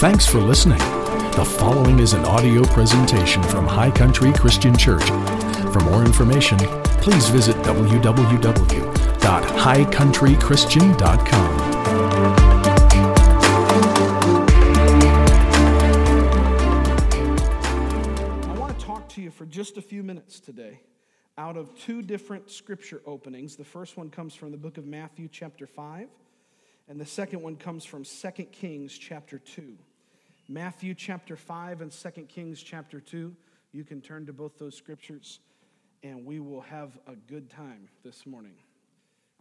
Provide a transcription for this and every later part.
Thanks for listening. The following is an audio presentation from High Country Christian Church. For more information, please visit www.highcountrychristian.com. I want to talk to you for just a few minutes today out of two different scripture openings. The first one comes from the book of Matthew, chapter 5, and the second one comes from 2 Kings, chapter 2. Matthew, chapter 5, and 2 Kings, chapter 2. You can turn to both those scriptures, and we will have a good time this morning.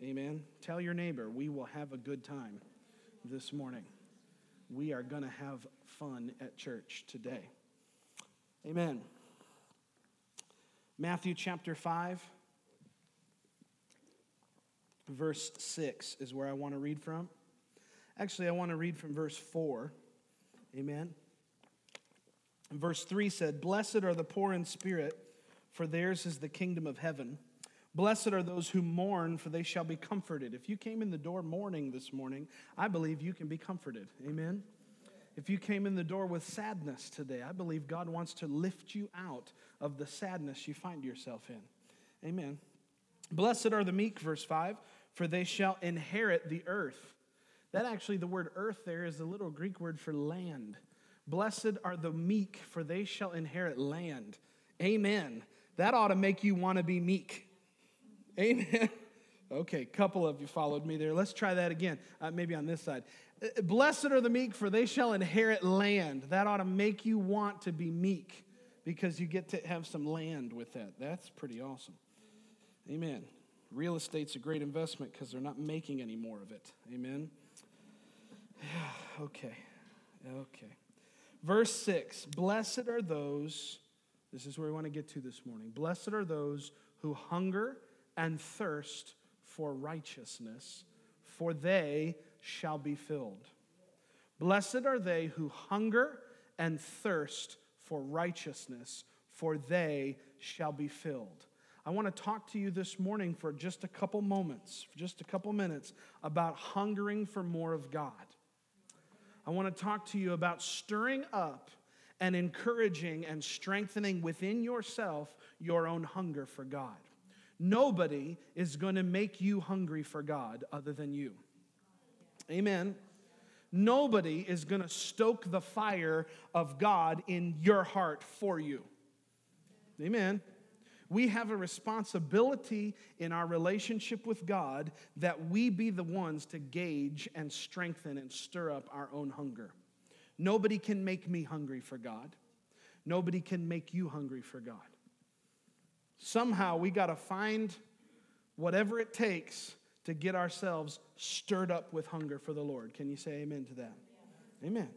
Amen. Tell your neighbor, we will have a good time this morning. We are going to have fun at church today. Amen. Matthew chapter 5, verse 6 is where I want to read from. Actually, I want to read from verse 4. Amen. Verse 3 said, Blessed are the poor in spirit, for theirs is the kingdom of heaven. Blessed are those who mourn, for they shall be comforted. If you came in the door mourning this morning, I believe you can be comforted. Amen. If you came in the door with sadness today, I believe God wants to lift you out of the sadness you find yourself in. Amen. Blessed are the meek, verse 5, for they shall inherit the earth. That actually, the word earth there is a little Greek word for land. Blessed are the meek, for they shall inherit land. Amen. That ought to make you want to be meek. Amen. Okay, a couple of you followed me there. Let's try that again, uh, maybe on this side. Uh, Blessed are the meek, for they shall inherit land. That ought to make you want to be meek because you get to have some land with that. That's pretty awesome. Amen. Real estate's a great investment because they're not making any more of it. Amen. Okay. Okay. Verse 6 Blessed are those, this is where we want to get to this morning. Blessed are those who hunger and thirst for righteousness, for they shall be filled. Blessed are they who hunger and thirst for righteousness, for they shall be filled. I want to talk to you this morning for just a couple moments, just a couple minutes, about hungering for more of God. I want to talk to you about stirring up and encouraging and strengthening within yourself your own hunger for God. Nobody is going to make you hungry for God other than you. Amen. Nobody is going to stoke the fire of God in your heart for you. Amen. We have a responsibility in our relationship with God that we be the ones to gauge and strengthen and stir up our own hunger. Nobody can make me hungry for God. Nobody can make you hungry for God. Somehow we got to find whatever it takes to get ourselves stirred up with hunger for the Lord. Can you say amen to that? Amen.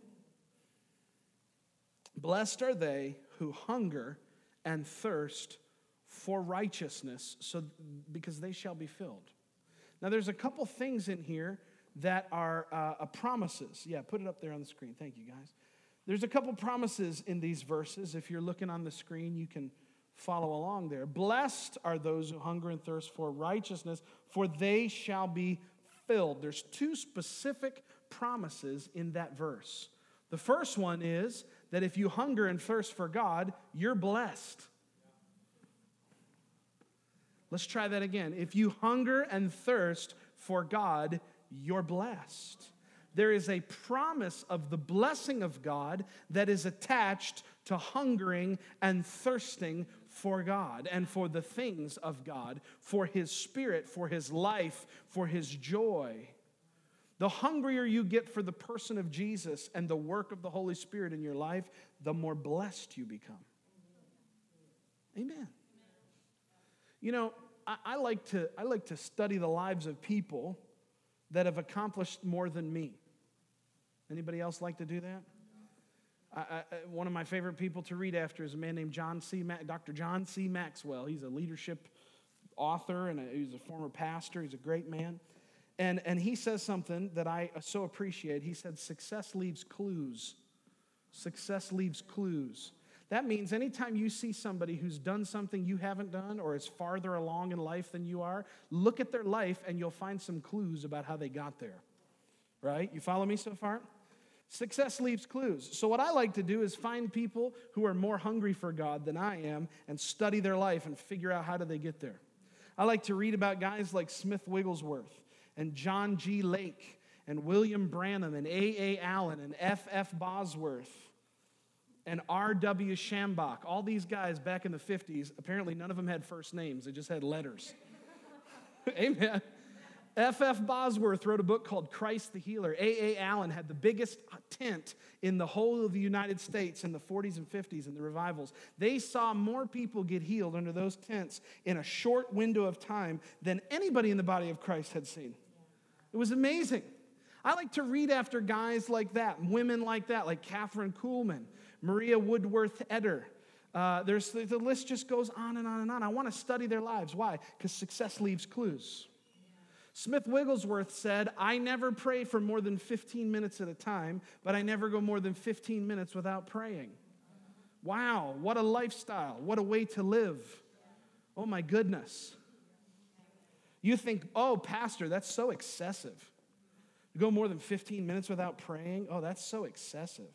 Blessed are they who hunger and thirst for righteousness, so because they shall be filled. Now, there's a couple things in here that are uh, promises. Yeah, put it up there on the screen. Thank you, guys. There's a couple promises in these verses. If you're looking on the screen, you can follow along there. Blessed are those who hunger and thirst for righteousness, for they shall be filled. There's two specific promises in that verse. The first one is that if you hunger and thirst for God, you're blessed. Let's try that again. If you hunger and thirst for God, you're blessed. There is a promise of the blessing of God that is attached to hungering and thirsting for God and for the things of God, for His Spirit, for His life, for His joy. The hungrier you get for the person of Jesus and the work of the Holy Spirit in your life, the more blessed you become. Amen. You know, I, I, like to, I like to study the lives of people that have accomplished more than me. Anybody else like to do that? I, I, one of my favorite people to read after is a man named John C. Ma- Dr. John C. Maxwell. He's a leadership author and a, he's a former pastor. He's a great man. And, and he says something that I so appreciate. He said, Success leaves clues. Success leaves clues. That means anytime you see somebody who's done something you haven't done or is farther along in life than you are, look at their life and you'll find some clues about how they got there. Right? You follow me so far? Success leaves clues. So, what I like to do is find people who are more hungry for God than I am and study their life and figure out how do they get there. I like to read about guys like Smith Wigglesworth and John G. Lake and William Branham and A.A. Allen and F.F. Bosworth and R.W. Schambach. All these guys back in the 50s, apparently none of them had first names, they just had letters. Amen. F.F. Bosworth wrote a book called Christ the Healer. A.A. Allen had the biggest tent in the whole of the United States in the 40s and 50s in the revivals. They saw more people get healed under those tents in a short window of time than anybody in the body of Christ had seen. It was amazing. I like to read after guys like that, women like that, like Kathryn Kuhlman, Maria Woodworth Etter. Uh, there's, the list just goes on and on and on. I want to study their lives. Why? Because success leaves clues. Smith Wigglesworth said, I never pray for more than 15 minutes at a time, but I never go more than 15 minutes without praying. Wow, what a lifestyle. What a way to live. Oh my goodness. You think, oh, Pastor, that's so excessive. You go more than 15 minutes without praying? Oh, that's so excessive.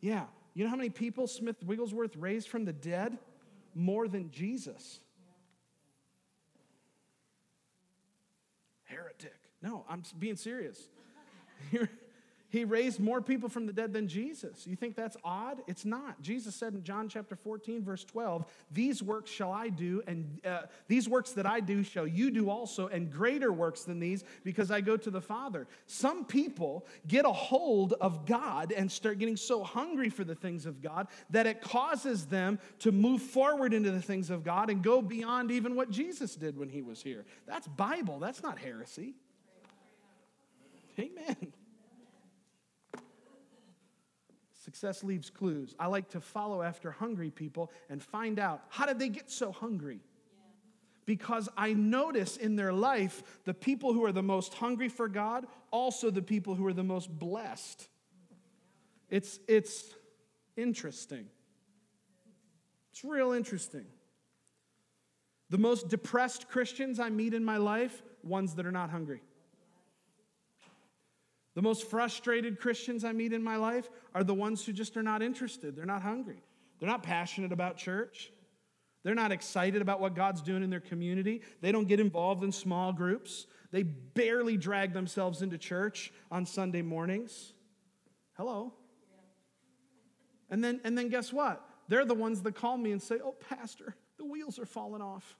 Yeah. You know how many people Smith Wigglesworth raised from the dead? More than Jesus. heretic. No, I'm being serious. he raised more people from the dead than Jesus. You think that's odd? It's not. Jesus said in John chapter 14, verse 12, These works shall I do, and uh, these works that I do shall you do also, and greater works than these, because I go to the Father. Some people get a hold of God and start getting so hungry for the things of God that it causes them to move forward into the things of God and go beyond even what Jesus did when he was here. That's Bible, that's not heresy. Amen. Success leaves clues. I like to follow after hungry people and find out how did they get so hungry? Because I notice in their life the people who are the most hungry for God, also the people who are the most blessed. It's, it's interesting. It's real interesting. The most depressed Christians I meet in my life, ones that are not hungry. The most frustrated Christians I meet in my life are the ones who just are not interested. They're not hungry. They're not passionate about church. They're not excited about what God's doing in their community. They don't get involved in small groups. They barely drag themselves into church on Sunday mornings. Hello. And then, and then guess what? They're the ones that call me and say, Oh, Pastor, the wheels are falling off.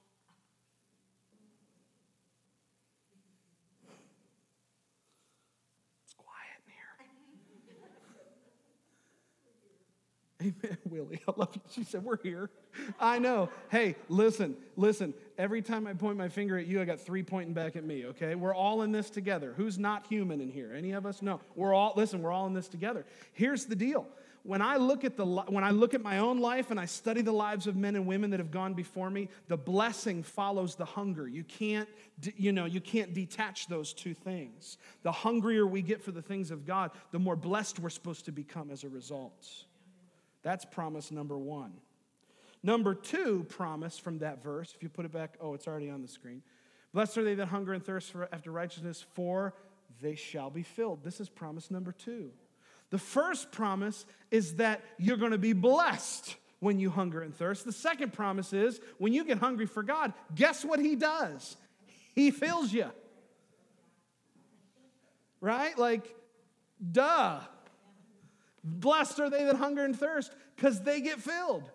Amen, Willie. I love you. She said, We're here. I know. Hey, listen, listen. Every time I point my finger at you, I got three pointing back at me, okay? We're all in this together. Who's not human in here? Any of us? No. We're all, listen, we're all in this together. Here's the deal. When I look at the when I look at my own life and I study the lives of men and women that have gone before me, the blessing follows the hunger. You can't you know, you can't detach those two things. The hungrier we get for the things of God, the more blessed we're supposed to become as a result. That's promise number one. Number two promise from that verse, if you put it back, oh, it's already on the screen. Blessed are they that hunger and thirst for, after righteousness, for they shall be filled. This is promise number two. The first promise is that you're going to be blessed when you hunger and thirst. The second promise is when you get hungry for God, guess what He does? He fills you. Right? Like, duh. Blessed are they that hunger and thirst because they get filled.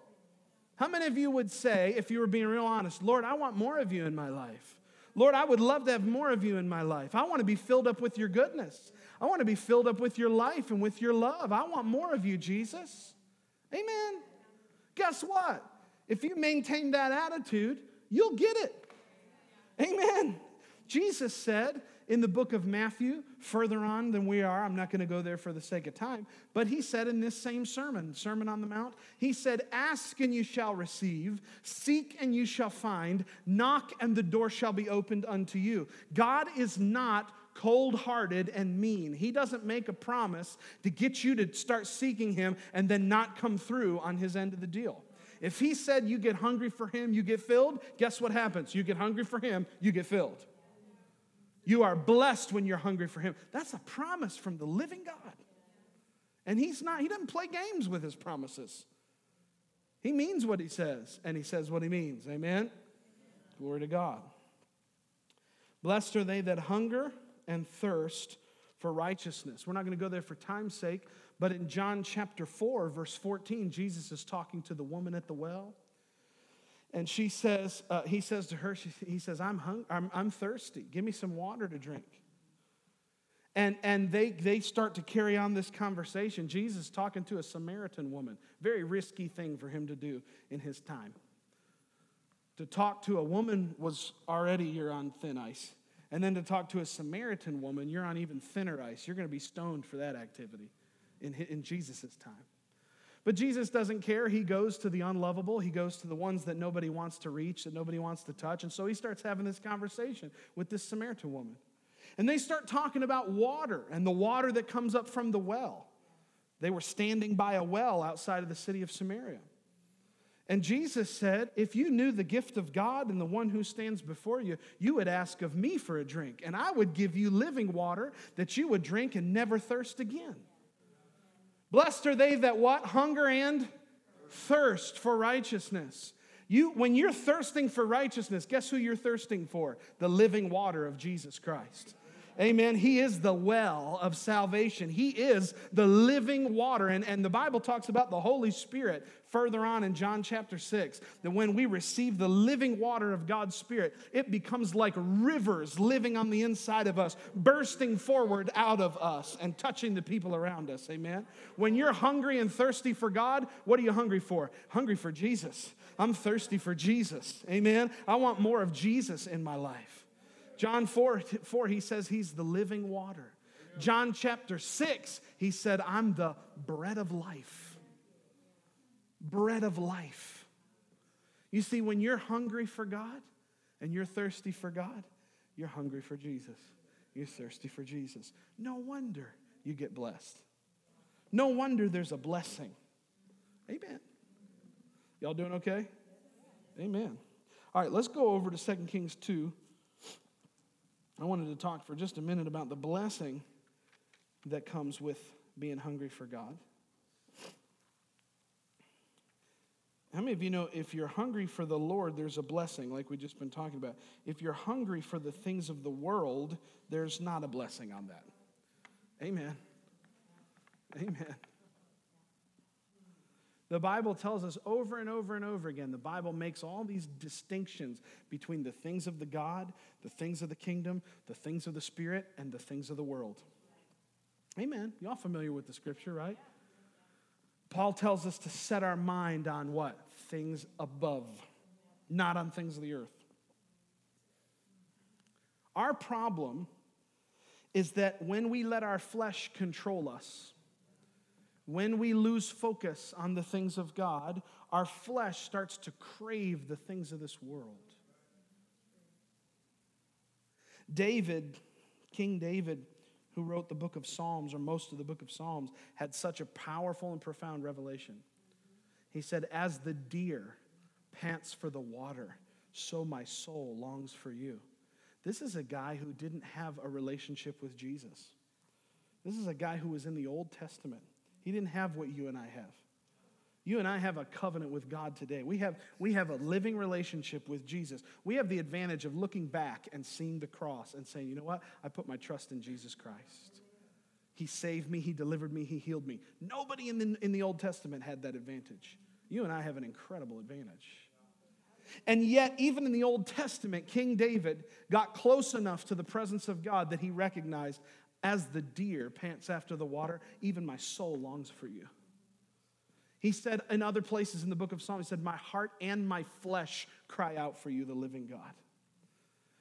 How many of you would say, if you were being real honest, Lord, I want more of you in my life? Lord, I would love to have more of you in my life. I want to be filled up with your goodness. I want to be filled up with your life and with your love. I want more of you, Jesus. Amen. Guess what? If you maintain that attitude, you'll get it. Amen. Jesus said, in the book of Matthew, further on than we are. I'm not going to go there for the sake of time. But he said in this same sermon, Sermon on the Mount, he said, Ask and you shall receive, seek and you shall find, knock and the door shall be opened unto you. God is not cold hearted and mean. He doesn't make a promise to get you to start seeking Him and then not come through on His end of the deal. If He said you get hungry for Him, you get filled, guess what happens? You get hungry for Him, you get filled. You are blessed when you're hungry for Him. That's a promise from the living God. And he's not, he doesn't play games with his promises. He means what he says, and he says what he means. Amen? Glory to God. Blessed are they that hunger and thirst for righteousness. We're not going to go there for time's sake, but in John chapter 4, verse 14, Jesus is talking to the woman at the well. And she says, uh, he says to her, she, he says, I'm, hung, I'm, I'm thirsty. Give me some water to drink. And, and they, they start to carry on this conversation. Jesus talking to a Samaritan woman. Very risky thing for him to do in his time. To talk to a woman was already you're on thin ice. And then to talk to a Samaritan woman, you're on even thinner ice. You're going to be stoned for that activity in, in Jesus' time. But Jesus doesn't care. He goes to the unlovable. He goes to the ones that nobody wants to reach, that nobody wants to touch. And so he starts having this conversation with this Samaritan woman. And they start talking about water and the water that comes up from the well. They were standing by a well outside of the city of Samaria. And Jesus said, If you knew the gift of God and the one who stands before you, you would ask of me for a drink, and I would give you living water that you would drink and never thirst again. Blessed are they that what? Hunger and thirst for righteousness. You, when you're thirsting for righteousness, guess who you're thirsting for? The living water of Jesus Christ. Amen. He is the well of salvation. He is the living water. And, and the Bible talks about the Holy Spirit further on in John chapter 6 that when we receive the living water of God's Spirit, it becomes like rivers living on the inside of us, bursting forward out of us and touching the people around us. Amen. When you're hungry and thirsty for God, what are you hungry for? Hungry for Jesus. I'm thirsty for Jesus. Amen. I want more of Jesus in my life. John 4, 4, he says he's the living water. John chapter 6, he said, I'm the bread of life. Bread of life. You see, when you're hungry for God and you're thirsty for God, you're hungry for Jesus. You're thirsty for Jesus. No wonder you get blessed. No wonder there's a blessing. Amen. Y'all doing okay? Amen. All right, let's go over to 2 Kings 2. I wanted to talk for just a minute about the blessing that comes with being hungry for God. How many of you know if you're hungry for the Lord, there's a blessing, like we've just been talking about? If you're hungry for the things of the world, there's not a blessing on that. Amen. Amen. The Bible tells us over and over and over again, the Bible makes all these distinctions between the things of the God, the things of the kingdom, the things of the Spirit, and the things of the world. Amen. Y'all familiar with the scripture, right? Paul tells us to set our mind on what? Things above, not on things of the earth. Our problem is that when we let our flesh control us, when we lose focus on the things of God, our flesh starts to crave the things of this world. David, King David, who wrote the book of Psalms, or most of the book of Psalms, had such a powerful and profound revelation. He said, As the deer pants for the water, so my soul longs for you. This is a guy who didn't have a relationship with Jesus. This is a guy who was in the Old Testament. He didn't have what you and I have. You and I have a covenant with God today. We have, we have a living relationship with Jesus. We have the advantage of looking back and seeing the cross and saying, you know what? I put my trust in Jesus Christ. He saved me, He delivered me, He healed me. Nobody in the, in the Old Testament had that advantage. You and I have an incredible advantage. And yet, even in the Old Testament, King David got close enough to the presence of God that he recognized, as the deer pants after the water, even my soul longs for you. He said in other places in the book of Psalms, he said, My heart and my flesh cry out for you, the living God.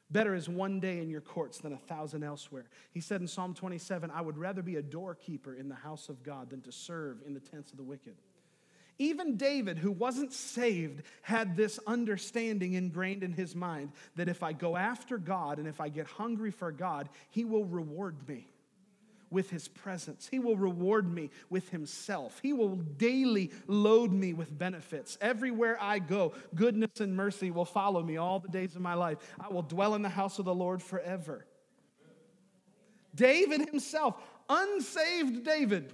Better is one day in your courts than a thousand elsewhere. He said in Psalm 27, I would rather be a doorkeeper in the house of God than to serve in the tents of the wicked. Even David, who wasn't saved, had this understanding ingrained in his mind that if I go after God and if I get hungry for God, he will reward me with his presence. He will reward me with himself. He will daily load me with benefits. Everywhere I go, goodness and mercy will follow me all the days of my life. I will dwell in the house of the Lord forever. David himself, unsaved David,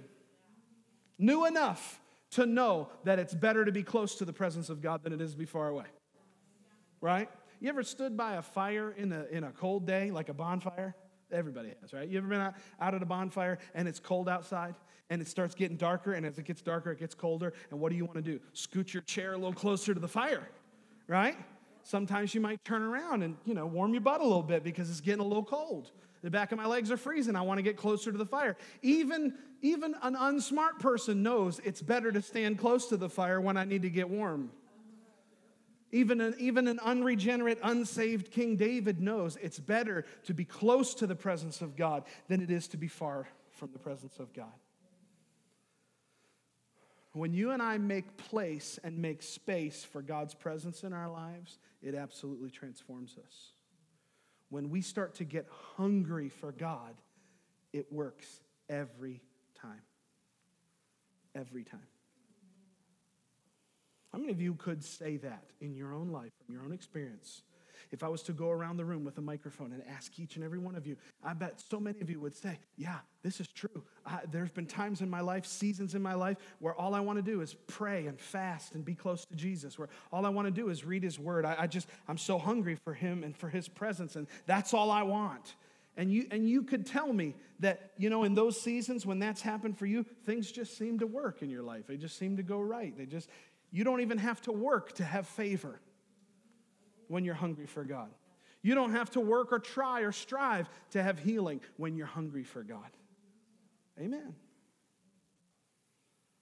Knew enough to know that it's better to be close to the presence of God than it is to be far away. Right? You ever stood by a fire in a, in a cold day, like a bonfire? Everybody has, right? You ever been out, out at a bonfire and it's cold outside and it starts getting darker, and as it gets darker, it gets colder, and what do you want to do? Scoot your chair a little closer to the fire, right? Sometimes you might turn around and, you know, warm your butt a little bit because it's getting a little cold. The back of my legs are freezing. I want to get closer to the fire. Even, even an unsmart person knows it's better to stand close to the fire when I need to get warm. Even an, even an unregenerate, unsaved King David knows it's better to be close to the presence of God than it is to be far from the presence of God. When you and I make place and make space for God's presence in our lives, it absolutely transforms us. When we start to get hungry for God, it works every time. Every time. How many of you could say that in your own life, from your own experience? If I was to go around the room with a microphone and ask each and every one of you, I bet so many of you would say, Yeah, this is true. I, there's been times in my life, seasons in my life, where all I want to do is pray and fast and be close to Jesus, where all I want to do is read his word. I, I just, I'm so hungry for him and for his presence, and that's all I want. And you, and you could tell me that, you know, in those seasons when that's happened for you, things just seem to work in your life. They just seem to go right. They just, you don't even have to work to have favor when you're hungry for God. You don't have to work or try or strive to have healing when you're hungry for God. Amen.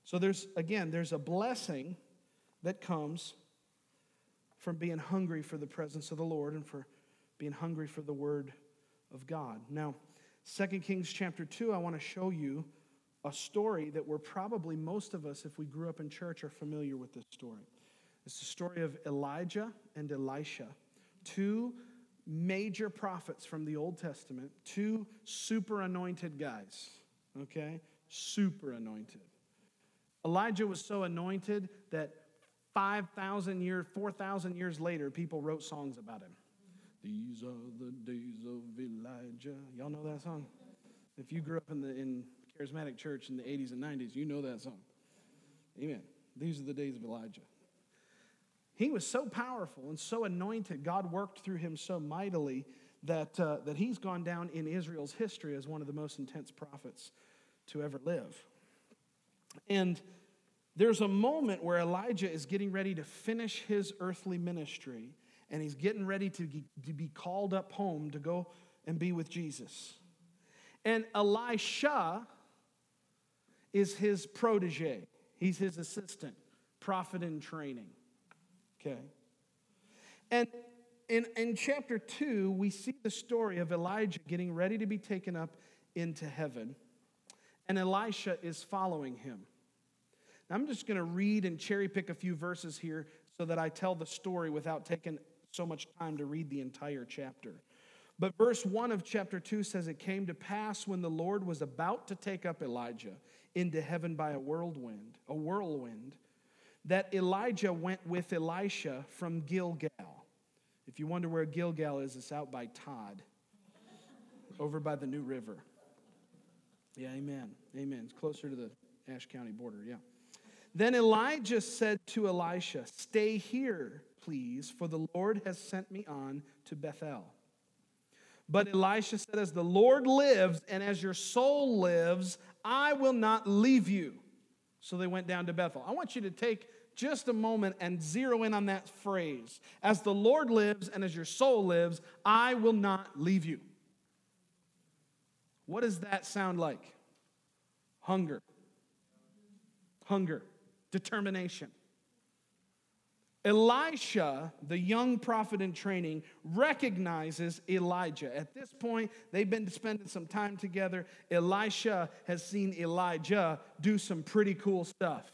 So there's, again, there's a blessing that comes from being hungry for the presence of the Lord and for being hungry for the word of God. Now, 2 Kings chapter 2, I want to show you a story that we're probably most of us, if we grew up in church, are familiar with this story. It's the story of Elijah and Elisha, two major prophets from the Old Testament, two super anointed guys, okay? Super anointed. Elijah was so anointed that 5,000 years, 4,000 years later, people wrote songs about him. These are the days of Elijah. Y'all know that song? If you grew up in the in charismatic church in the 80s and 90s, you know that song. Amen. These are the days of Elijah. He was so powerful and so anointed, God worked through him so mightily that, uh, that he's gone down in Israel's history as one of the most intense prophets to ever live. And there's a moment where Elijah is getting ready to finish his earthly ministry, and he's getting ready to, to be called up home to go and be with Jesus. And Elisha is his protege, he's his assistant, prophet in training. Okay. And in, in chapter 2, we see the story of Elijah getting ready to be taken up into heaven, and Elisha is following him. Now, I'm just going to read and cherry pick a few verses here so that I tell the story without taking so much time to read the entire chapter. But verse 1 of chapter 2 says, It came to pass when the Lord was about to take up Elijah into heaven by a whirlwind, a whirlwind, that Elijah went with Elisha from Gilgal. If you wonder where Gilgal is, it's out by Todd, over by the New River. Yeah, amen. Amen. It's closer to the Ashe County border, yeah. Then Elijah said to Elisha, Stay here, please, for the Lord has sent me on to Bethel. But Elisha said, As the Lord lives and as your soul lives, I will not leave you. So they went down to Bethel. I want you to take just a moment and zero in on that phrase. As the Lord lives and as your soul lives, I will not leave you. What does that sound like? Hunger. Hunger. Determination. Elisha, the young prophet in training, recognizes Elijah. At this point, they've been spending some time together. Elisha has seen Elijah do some pretty cool stuff.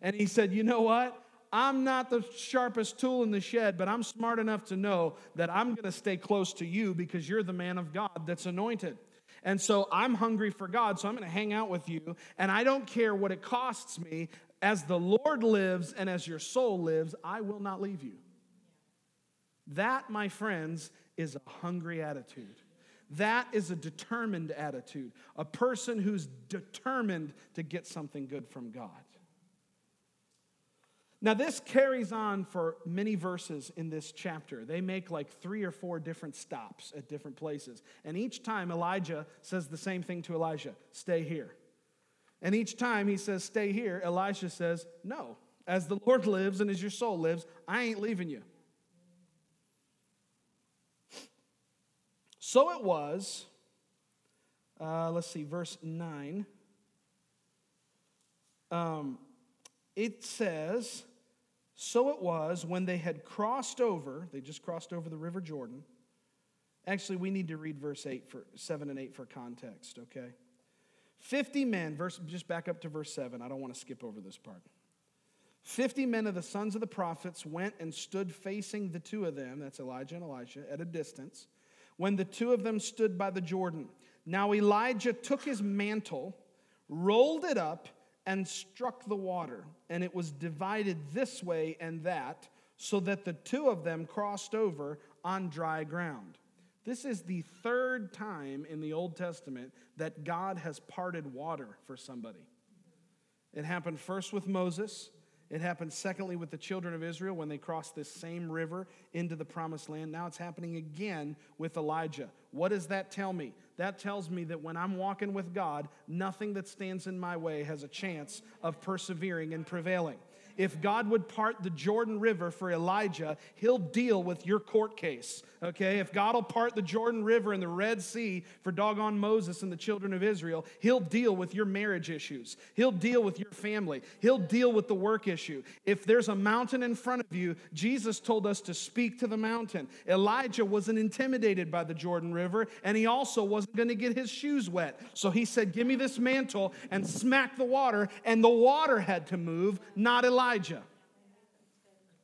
And he said, You know what? I'm not the sharpest tool in the shed, but I'm smart enough to know that I'm going to stay close to you because you're the man of God that's anointed. And so I'm hungry for God, so I'm going to hang out with you. And I don't care what it costs me. As the Lord lives and as your soul lives, I will not leave you. That, my friends, is a hungry attitude. That is a determined attitude, a person who's determined to get something good from God. Now, this carries on for many verses in this chapter. They make like three or four different stops at different places. And each time Elijah says the same thing to Elijah stay here. And each time he says, stay here, Elisha says, no. As the Lord lives and as your soul lives, I ain't leaving you. So it was, uh, let's see, verse 9. Um, it says, So it was when they had crossed over, they just crossed over the River Jordan. Actually, we need to read verse 8 for 7 and 8 for context, okay? 50 men, verse, just back up to verse 7. I don't want to skip over this part. 50 men of the sons of the prophets went and stood facing the two of them, that's Elijah and Elisha, at a distance, when the two of them stood by the Jordan. Now Elijah took his mantle, rolled it up, and struck the water, and it was divided this way and that, so that the two of them crossed over on dry ground. This is the third time in the Old Testament that God has parted water for somebody. It happened first with Moses. It happened secondly with the children of Israel when they crossed this same river into the promised land. Now it's happening again with Elijah. What does that tell me? That tells me that when I'm walking with God, nothing that stands in my way has a chance of persevering and prevailing if God would part the Jordan River for Elijah, he'll deal with your court case. Okay? If God will part the Jordan River and the Red Sea for doggone Moses and the children of Israel, he'll deal with your marriage issues. He'll deal with your family. He'll deal with the work issue. If there's a mountain in front of you, Jesus told us to speak to the mountain. Elijah wasn't intimidated by the Jordan River, and he also wasn't going to get his shoes wet. So he said, Give me this mantle and smack the water, and the water had to move, not Elijah. Elijah.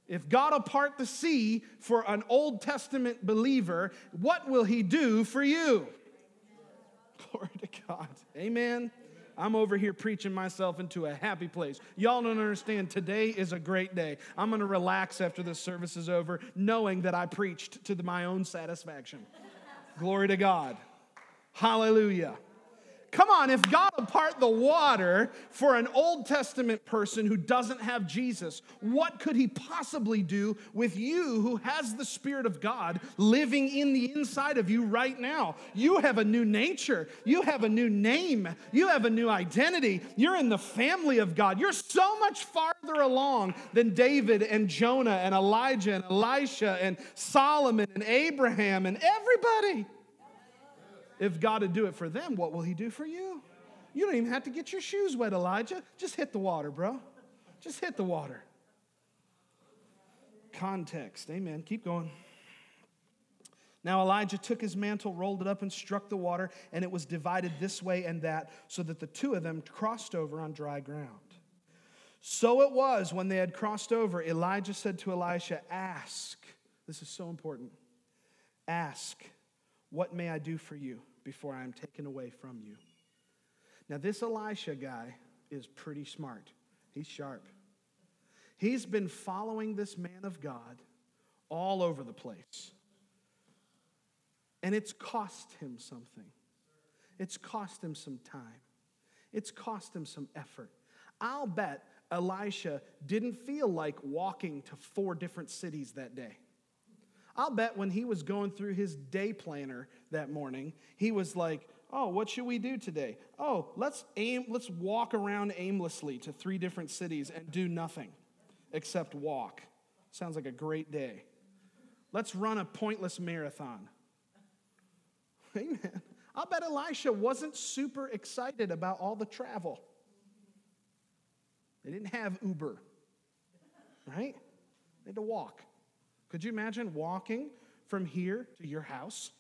If God will part the sea for an Old Testament believer, what will he do for you? Glory to God. Amen. I'm over here preaching myself into a happy place. Y'all don't understand. Today is a great day. I'm going to relax after this service is over, knowing that I preached to my own satisfaction. Glory to God. Hallelujah. Come on, if God apart the water for an Old Testament person who doesn't have Jesus, what could he possibly do with you who has the Spirit of God living in the inside of you right now? You have a new nature, you have a new name, you have a new identity, you're in the family of God. You're so much farther along than David and Jonah and Elijah and Elisha and Solomon and Abraham and everybody. If God would do it for them, what will He do for you? You don't even have to get your shoes wet, Elijah. Just hit the water, bro. Just hit the water. Context. Amen. Keep going. Now Elijah took his mantle, rolled it up, and struck the water, and it was divided this way and that, so that the two of them crossed over on dry ground. So it was when they had crossed over, Elijah said to Elisha, Ask. This is so important. Ask, what may I do for you? before I am taken away from you. Now, this Elisha guy is pretty smart. He's sharp. He's been following this man of God all over the place. And it's cost him something. It's cost him some time. It's cost him some effort. I'll bet Elisha didn't feel like walking to four different cities that day. I'll bet when he was going through his day planner that morning, he was like, "Oh, what should we do today? Oh, let's aim let's walk around aimlessly to three different cities and do nothing except walk." Sounds like a great day. Let's run a pointless marathon. Amen. I'll bet Elisha wasn't super excited about all the travel. They didn't have Uber, right? They had to walk. Could you imagine walking from here to your house?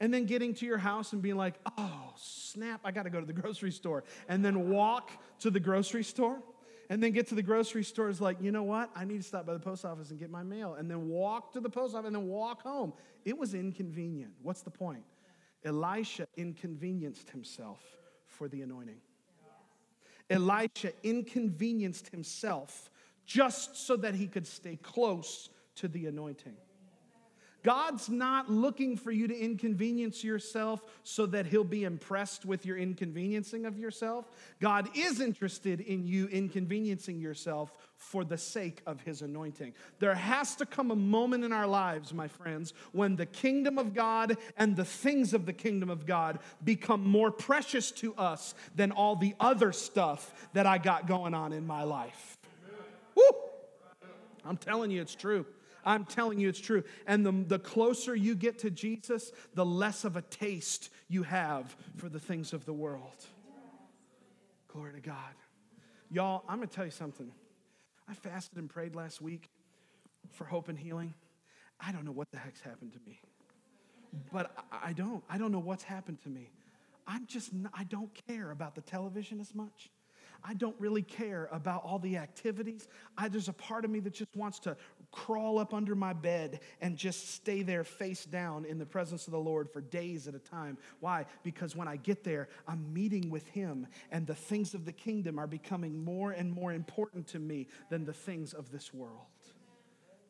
And then getting to your house and being like, oh, snap, I got to go to the grocery store. And then walk to the grocery store. And then get to the grocery store is like, you know what? I need to stop by the post office and get my mail. And then walk to the post office and then walk home. It was inconvenient. What's the point? Elisha inconvenienced himself for the anointing. Elisha inconvenienced himself just so that he could stay close to the anointing. God's not looking for you to inconvenience yourself so that He'll be impressed with your inconveniencing of yourself. God is interested in you inconveniencing yourself for the sake of His anointing. There has to come a moment in our lives, my friends, when the kingdom of God and the things of the kingdom of God become more precious to us than all the other stuff that I got going on in my life. Woo! I'm telling you, it's true. I'm telling you, it's true. And the, the closer you get to Jesus, the less of a taste you have for the things of the world. Glory to God. Y'all, I'm going to tell you something. I fasted and prayed last week for hope and healing. I don't know what the heck's happened to me. But I don't. I don't know what's happened to me. I'm just, I don't care about the television as much. I don't really care about all the activities. I, there's a part of me that just wants to crawl up under my bed and just stay there face down in the presence of the Lord for days at a time. Why? Because when I get there, I'm meeting with Him, and the things of the kingdom are becoming more and more important to me than the things of this world.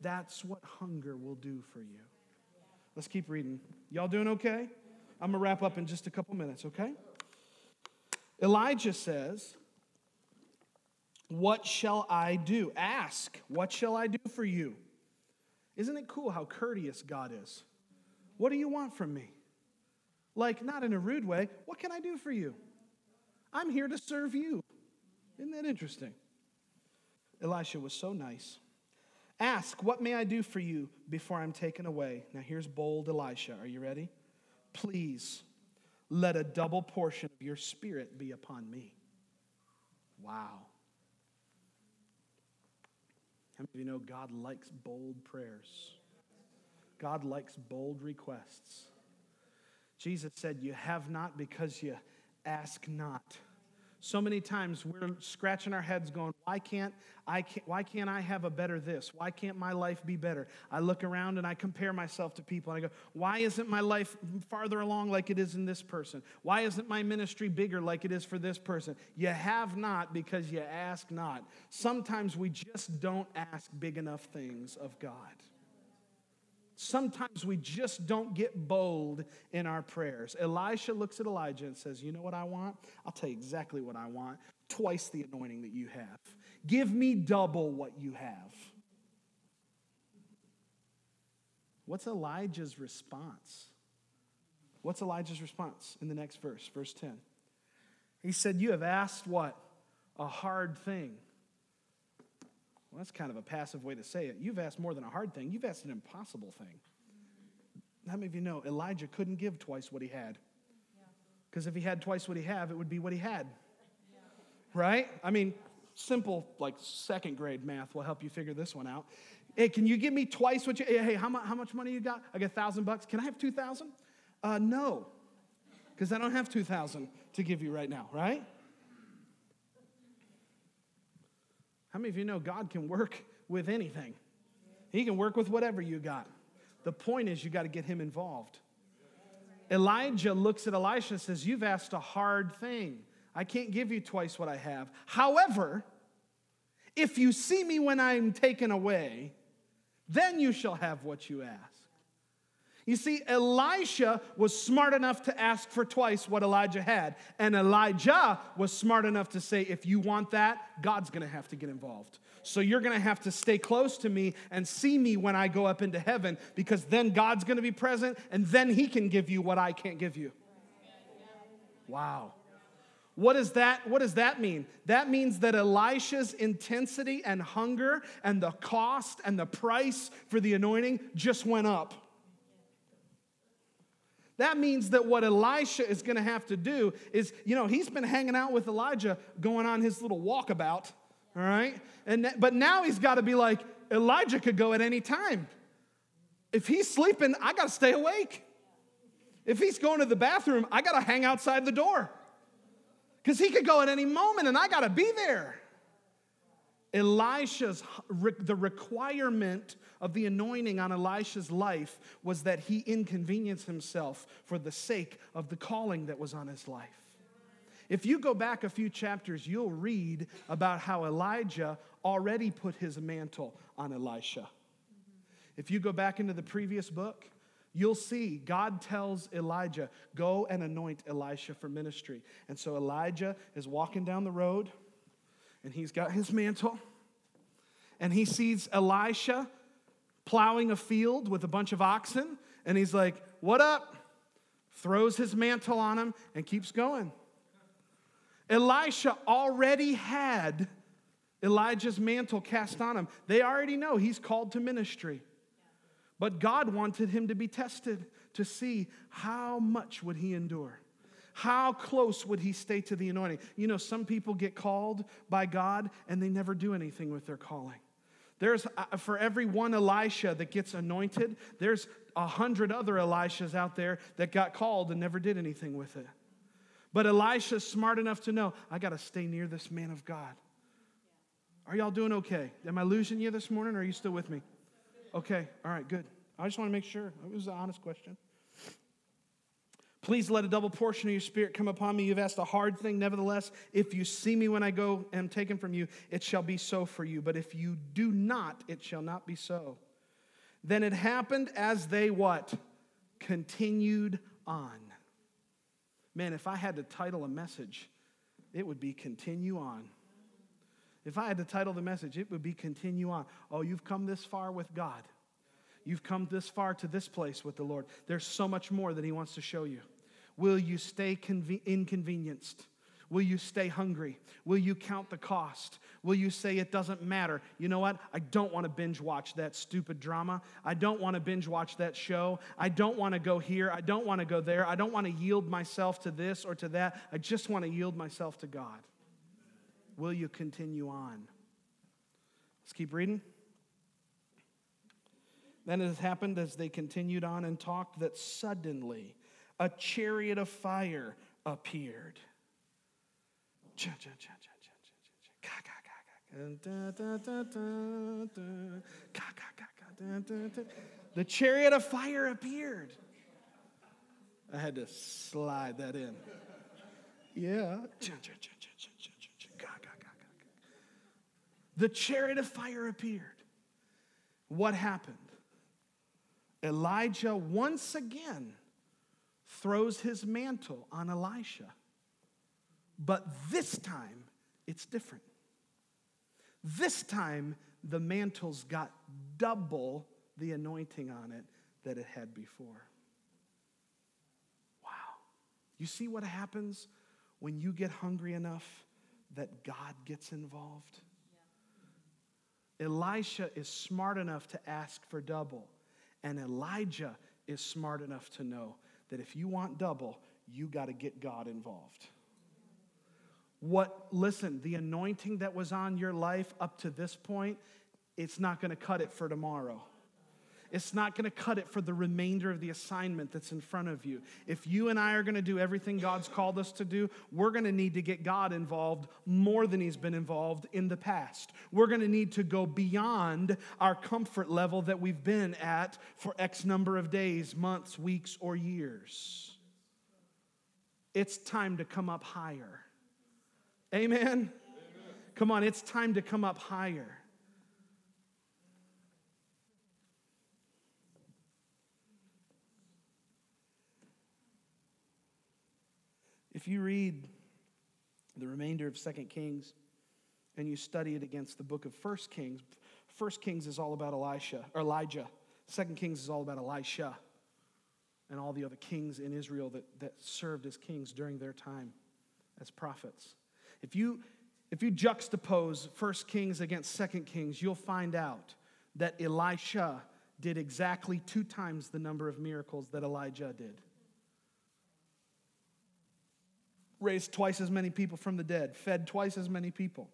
That's what hunger will do for you. Let's keep reading. Y'all doing okay? I'm going to wrap up in just a couple minutes, okay? Elijah says, what shall I do? Ask, What shall I do for you? Isn't it cool how courteous God is? What do you want from me? Like, not in a rude way. What can I do for you? I'm here to serve you. Isn't that interesting? Elisha was so nice. Ask, What may I do for you before I'm taken away? Now, here's bold Elisha. Are you ready? Please let a double portion of your spirit be upon me. Wow. How many of you know God likes bold prayers? God likes bold requests. Jesus said, You have not because you ask not. So many times we're scratching our heads going, why can't, I can't, why can't I have a better this? Why can't my life be better? I look around and I compare myself to people and I go, why isn't my life farther along like it is in this person? Why isn't my ministry bigger like it is for this person? You have not because you ask not. Sometimes we just don't ask big enough things of God. Sometimes we just don't get bold in our prayers. Elisha looks at Elijah and says, You know what I want? I'll tell you exactly what I want. Twice the anointing that you have. Give me double what you have. What's Elijah's response? What's Elijah's response in the next verse, verse 10? He said, You have asked what? A hard thing. Well, that's kind of a passive way to say it. You've asked more than a hard thing, you've asked an impossible thing. How many of you know Elijah couldn't give twice what he had? Because if he had twice what he had, it would be what he had. Right? I mean, simple, like second grade math will help you figure this one out. Hey, can you give me twice what you, hey, how much, how much money you got? I got a thousand bucks. Can I have 2,000? Uh, no, because I don't have 2,000 to give you right now, right? How many of you know God can work with anything? He can work with whatever you got. The point is, you got to get him involved. Elijah looks at Elisha and says, You've asked a hard thing. I can't give you twice what I have. However, if you see me when I'm taken away, then you shall have what you ask. You see, Elisha was smart enough to ask for twice what Elijah had. And Elijah was smart enough to say, if you want that, God's gonna have to get involved. So you're gonna have to stay close to me and see me when I go up into heaven, because then God's gonna be present and then He can give you what I can't give you. Wow. What does that what does that mean? That means that Elisha's intensity and hunger and the cost and the price for the anointing just went up. That means that what Elisha is going to have to do is, you know, he's been hanging out with Elijah going on his little walkabout, all right? And but now he's got to be like Elijah could go at any time. If he's sleeping, I got to stay awake. If he's going to the bathroom, I got to hang outside the door. Cuz he could go at any moment and I got to be there. Elisha's, the requirement of the anointing on Elisha's life was that he inconvenience himself for the sake of the calling that was on his life. If you go back a few chapters, you'll read about how Elijah already put his mantle on Elisha. If you go back into the previous book, you'll see God tells Elijah, Go and anoint Elisha for ministry. And so Elijah is walking down the road and he's got his mantle and he sees Elisha plowing a field with a bunch of oxen and he's like, What up? Throws his mantle on him and keeps going. Elisha already had Elijah's mantle cast on him. They already know he's called to ministry. But God wanted him to be tested to see how much would he endure. How close would he stay to the anointing? You know, some people get called by God and they never do anything with their calling. There's, uh, for every one Elisha that gets anointed, there's a hundred other Elishas out there that got called and never did anything with it. But Elisha's smart enough to know, I got to stay near this man of God. Are y'all doing okay? Am I losing you this morning or are you still with me? Okay, all right, good. I just want to make sure. It was an honest question. Please let a double portion of your spirit come upon me. You've asked a hard thing. Nevertheless, if you see me when I go and am taken from you, it shall be so for you. But if you do not, it shall not be so. Then it happened as they what? Continued on. Man, if I had to title a message, it would be Continue On. If I had to title the message, it would be Continue On. Oh, you've come this far with God. You've come this far to this place with the Lord. There's so much more that He wants to show you. Will you stay conve- inconvenienced? Will you stay hungry? Will you count the cost? Will you say it doesn't matter? You know what? I don't want to binge watch that stupid drama. I don't want to binge watch that show. I don't want to go here. I don't want to go there. I don't want to yield myself to this or to that. I just want to yield myself to God. Will you continue on? Let's keep reading. Then it has happened as they continued on and talked that suddenly a chariot of fire appeared. The chariot of fire appeared. I had to slide that in. Yeah. The chariot of fire appeared. What happened? Elijah once again throws his mantle on Elisha. But this time, it's different. This time, the mantle's got double the anointing on it that it had before. Wow. You see what happens when you get hungry enough that God gets involved? Yeah. Elisha is smart enough to ask for double, and Elijah is smart enough to know that if you want double, you got to get God involved. What, listen, the anointing that was on your life up to this point, it's not going to cut it for tomorrow. It's not going to cut it for the remainder of the assignment that's in front of you. If you and I are going to do everything God's called us to do, we're going to need to get God involved more than He's been involved in the past. We're going to need to go beyond our comfort level that we've been at for X number of days, months, weeks, or years. It's time to come up higher. Amen? Amen. Come on, it's time to come up higher. If you read the remainder of Second Kings and you study it against the book of First Kings, First Kings is all about Elisha or Elijah. Second Kings is all about Elisha and all the other kings in Israel that, that served as kings during their time as prophets. If you if you juxtapose First Kings against Second Kings, you'll find out that Elisha did exactly two times the number of miracles that Elijah did. Raised twice as many people from the dead, fed twice as many people.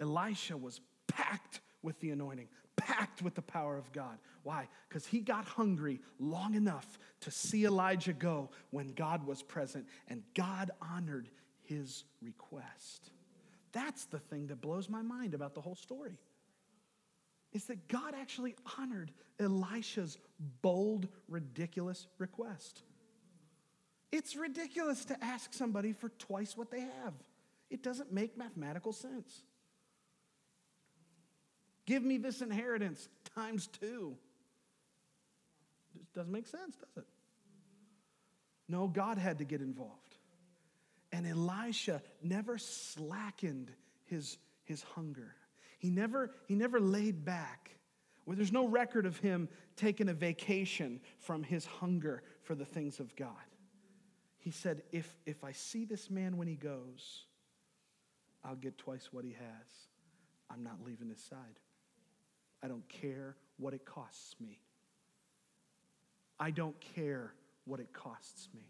Elisha was packed with the anointing, packed with the power of God. Why? Because he got hungry long enough to see Elijah go when God was present, and God honored his request. That's the thing that blows my mind about the whole story. Is that God actually honored Elisha's bold, ridiculous request. It's ridiculous to ask somebody for twice what they have. It doesn't make mathematical sense. Give me this inheritance times two. It doesn't make sense, does it? No, God had to get involved. And Elisha never slackened his, his hunger. He never, he never laid back. Where there's no record of him taking a vacation from his hunger for the things of God. He said, if, if I see this man when he goes, I'll get twice what he has. I'm not leaving his side. I don't care what it costs me. I don't care what it costs me.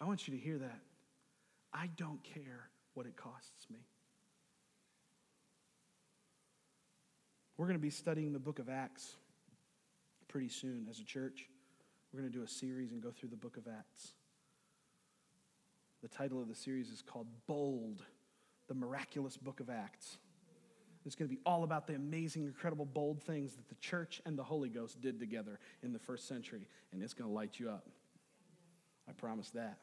I want you to hear that. I don't care what it costs me. We're going to be studying the book of Acts pretty soon as a church. We're going to do a series and go through the book of Acts. The title of the series is called Bold, the Miraculous Book of Acts. It's going to be all about the amazing, incredible, bold things that the church and the Holy Ghost did together in the first century, and it's going to light you up. I promise that.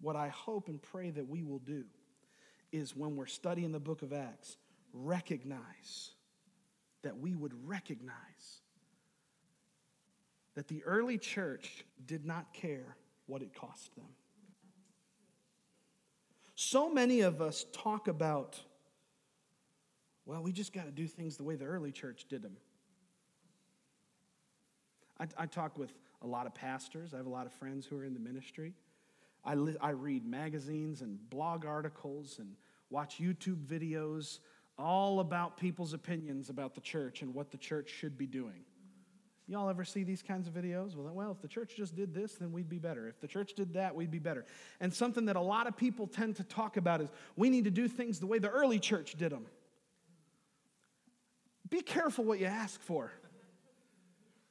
What I hope and pray that we will do is when we're studying the book of Acts, recognize that we would recognize that the early church did not care what it cost them. So many of us talk about, well, we just got to do things the way the early church did them. I, I, talk with a lot of pastors, I have a lot of friends who are in the ministry. I, li- I read magazines and blog articles and watch YouTube videos all about people's opinions about the church and what the church should be doing. Y'all ever see these kinds of videos? Well, well, if the church just did this, then we'd be better. If the church did that, we'd be better. And something that a lot of people tend to talk about is we need to do things the way the early church did them. Be careful what you ask for.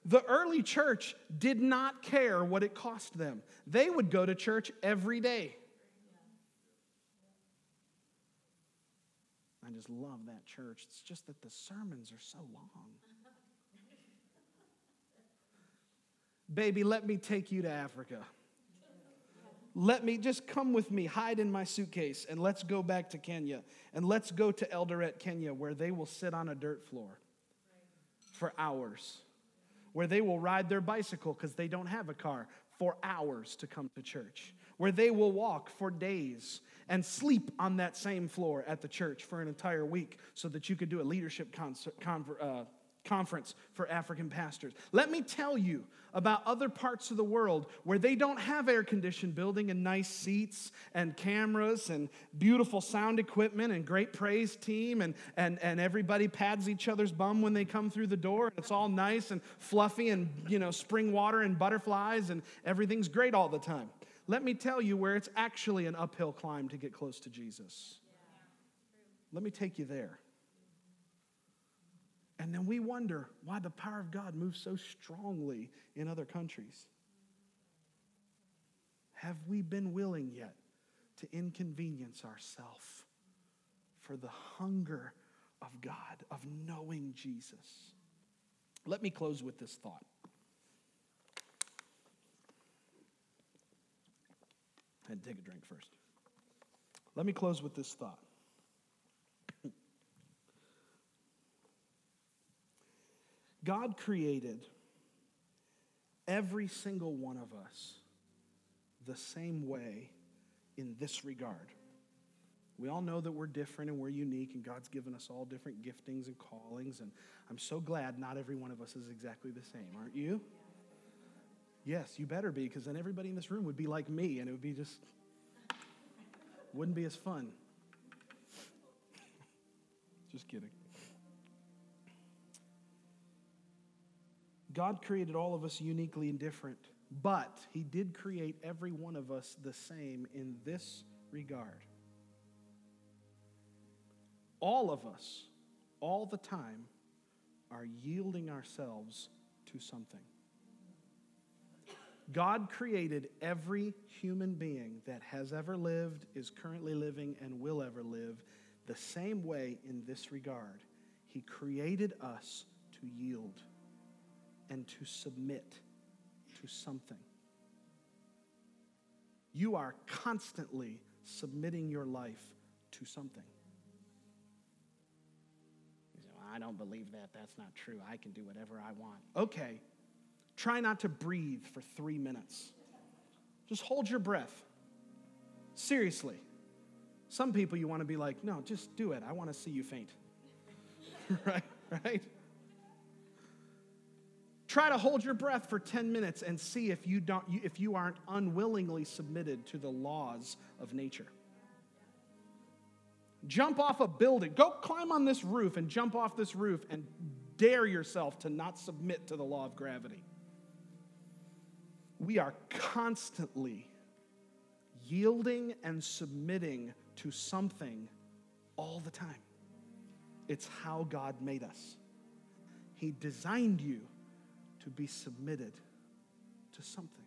The early church did not care what it cost them, they would go to church every day. I just love that church. It's just that the sermons are so long. Baby, let me take you to Africa. Let me just come with me, hide in my suitcase, and let's go back to Kenya. And let's go to Eldoret, Kenya, where they will sit on a dirt floor for hours, where they will ride their bicycle because they don't have a car for hours to come to church, where they will walk for days and sleep on that same floor at the church for an entire week so that you could do a leadership concert, uh, conference for African pastors. Let me tell you about other parts of the world where they don't have air conditioned building and nice seats and cameras and beautiful sound equipment and great praise team and, and, and everybody pads each other's bum when they come through the door. It's all nice and fluffy and, you know, spring water and butterflies and everything's great all the time. Let me tell you where it's actually an uphill climb to get close to Jesus. Let me take you there. And then we wonder why the power of God moves so strongly in other countries. Have we been willing yet to inconvenience ourselves for the hunger of God, of knowing Jesus? Let me close with this thought. I had to take a drink first. Let me close with this thought. God created every single one of us the same way in this regard. We all know that we're different and we're unique, and God's given us all different giftings and callings. And I'm so glad not every one of us is exactly the same, aren't you? Yes, you better be, because then everybody in this room would be like me, and it would be just, wouldn't be as fun. just kidding. God created all of us uniquely and different, but He did create every one of us the same in this regard. All of us, all the time, are yielding ourselves to something. God created every human being that has ever lived, is currently living, and will ever live the same way in this regard. He created us to yield and to submit to something. You are constantly submitting your life to something. I don't believe that. That's not true. I can do whatever I want. Okay. Try not to breathe for three minutes. Just hold your breath. Seriously. Some people you want to be like, no, just do it. I want to see you faint. right? Right? Try to hold your breath for 10 minutes and see if you, don't, if you aren't unwillingly submitted to the laws of nature. Jump off a building. Go climb on this roof and jump off this roof and dare yourself to not submit to the law of gravity. We are constantly yielding and submitting to something all the time. It's how God made us. He designed you to be submitted to something.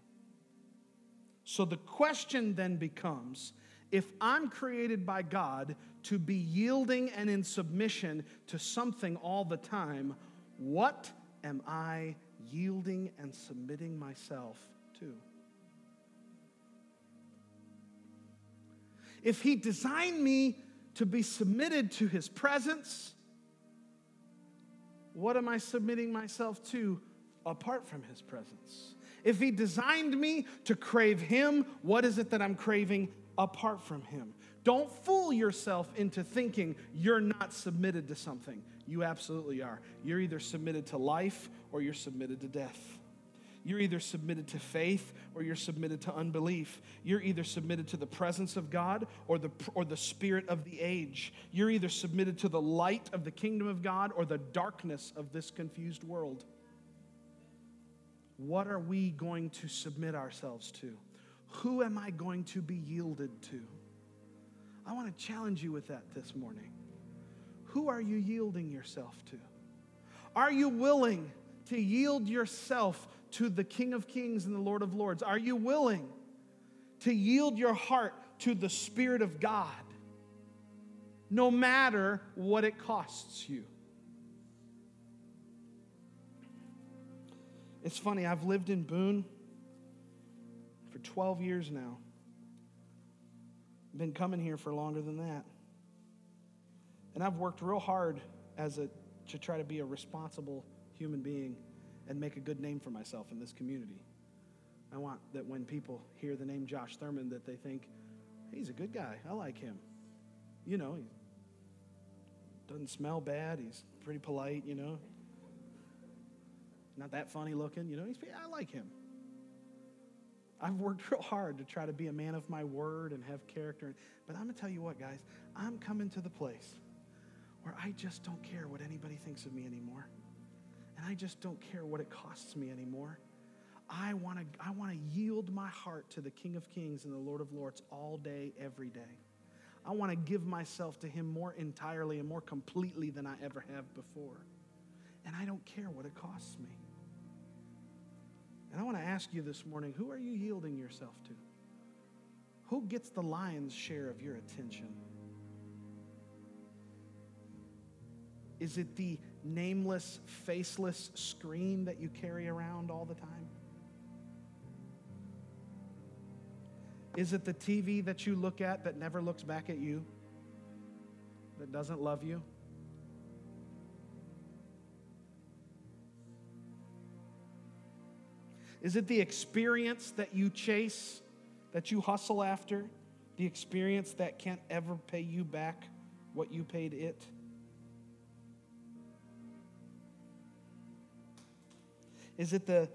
So the question then becomes if I'm created by God to be yielding and in submission to something all the time, what am I yielding and submitting myself to? If He designed me to be submitted to His presence, what am I submitting myself to apart from His presence? If He designed me to crave Him, what is it that I'm craving apart from Him? Don't fool yourself into thinking you're not submitted to something. You absolutely are. You're either submitted to life or you're submitted to death. You're either submitted to faith or you're submitted to unbelief. You're either submitted to the presence of God or the, or the spirit of the age. You're either submitted to the light of the kingdom of God or the darkness of this confused world. What are we going to submit ourselves to? Who am I going to be yielded to? I want to challenge you with that this morning. Who are you yielding yourself to? Are you willing to yield yourself to the King of Kings and the Lord of Lords? Are you willing to yield your heart to the Spirit of God no matter what it costs you? It's funny, I've lived in Boone for 12 years now. Been coming here for longer than that. And I've worked real hard as a to try to be a responsible human being and make a good name for myself in this community. I want that when people hear the name Josh Thurman that they think he's a good guy. I like him. You know, he doesn't smell bad. He's pretty polite, you know. Not that funny looking, you know. He's, I like him. I've worked real hard to try to be a man of my word and have character. But I'm going to tell you what, guys, I'm coming to the place where I just don't care what anybody thinks of me anymore. And I just don't care what it costs me anymore. I want to I want to yield my heart to the King of Kings and the Lord of Lords all day every day. I want to give myself to him more entirely and more completely than I ever have before. And I don't care what it costs me. And I want to ask you this morning who are you yielding yourself to? Who gets the lion's share of your attention? Is it the nameless, faceless screen that you carry around all the time? Is it the TV that you look at that never looks back at you? That doesn't love you? Is it the experience that you chase, that you hustle after? The experience that can't ever pay you back what you paid it? Is it the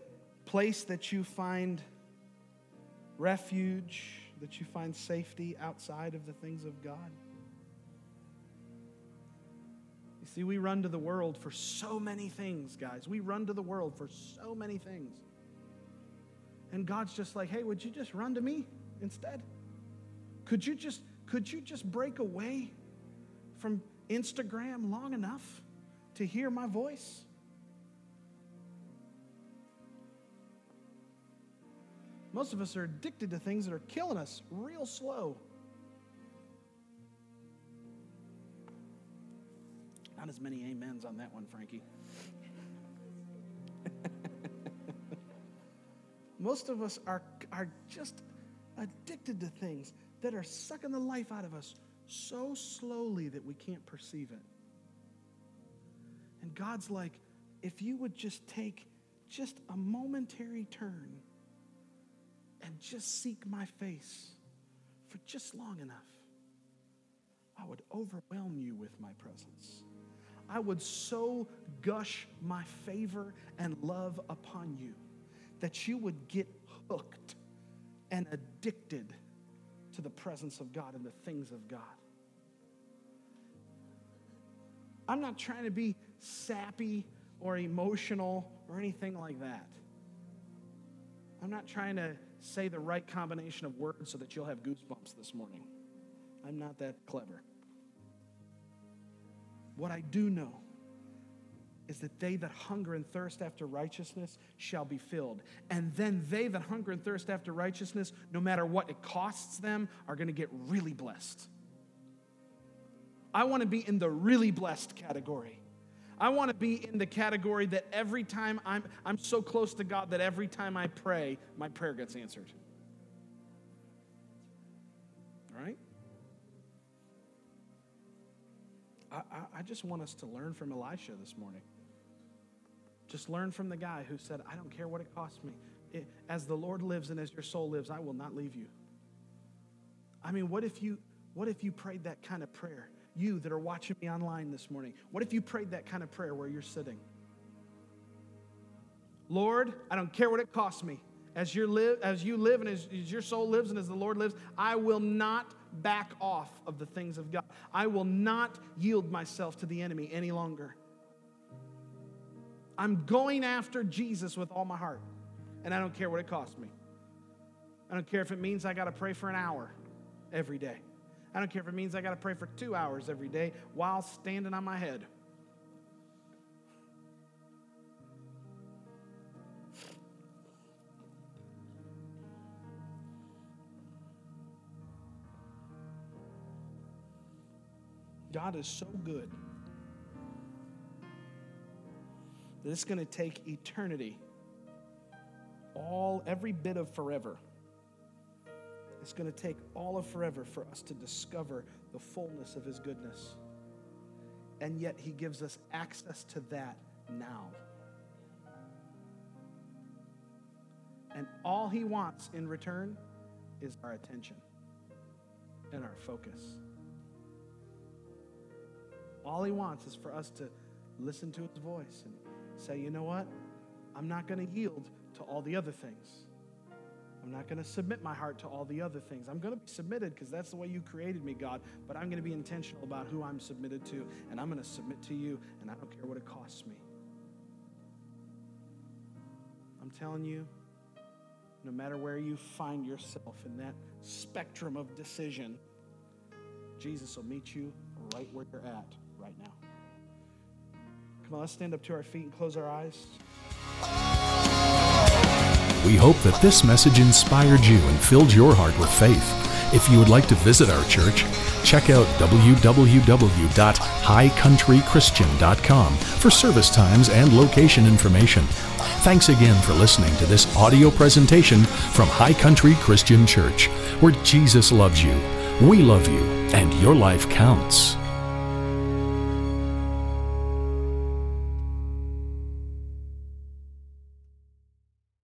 place that you find refuge, that you find safety outside of the things of God? You see, we run to the world for so many things, guys. We run to the world for so many things. And God's just like, hey, would you just run to me instead? Could you just, could you just break away from Instagram long enough to hear my voice? Most of us are addicted to things that are killing us real slow. Not as many amens on that one, Frankie. Most of us are, are just addicted to things that are sucking the life out of us so slowly that we can't perceive it. And God's like, if you would just take just a momentary turn and just seek my face for just long enough, I would overwhelm you with my presence. I would so gush my favor and love upon you that you would get hooked and addicted to the presence of God and the things of God. I'm not trying to be sappy or emotional or anything like that. I'm not trying to say the right combination of words so that you'll have goosebumps this morning. I'm not that clever. What I do know is that they that hunger and thirst after righteousness shall be filled. And then they that hunger and thirst after righteousness, no matter what it costs them, are going to get really blessed. I want to be in the really blessed category. I want to be in the category that every time I'm, I'm so close to God that every time I pray, my prayer gets answered. All right? I, I, I just want us to learn from Elisha this morning. Just learn from the guy who said, I don't care what it costs me. It, as the Lord lives and as your soul lives, I will not leave you. I mean, what if you what if you prayed that kind of prayer? You that are watching me online this morning, what if you prayed that kind of prayer where you're sitting? Lord, I don't care what it costs me. As, you live, as you live and as, as your soul lives and as the Lord lives, I will not back off of the things of God. I will not yield myself to the enemy any longer. I'm going after Jesus with all my heart, and I don't care what it costs me. I don't care if it means I got to pray for an hour every day. I don't care if it means I got to pray for two hours every day while standing on my head. God is so good. that it's going to take eternity, all, every bit of forever. It's going to take all of forever for us to discover the fullness of His goodness. And yet, He gives us access to that now. And all He wants in return is our attention and our focus. All He wants is for us to listen to His voice and say, you know what? I'm not going to yield to all the other things. I'm not going to submit my heart to all the other things. I'm going to be submitted because that's the way you created me, God. But I'm going to be intentional about who I'm submitted to, and I'm going to submit to you, and I don't care what it costs me. I'm telling you, no matter where you find yourself in that spectrum of decision, Jesus will meet you right where you're at right now. Come on, let's stand up to our feet and close our eyes. We hope that this message inspired you and filled your heart with faith. If you would like to visit our church, check out www.highcountrychristian.com for service times and location information. Thanks again for listening to this audio presentation from High Country Christian Church, where Jesus loves you, we love you, and your life counts.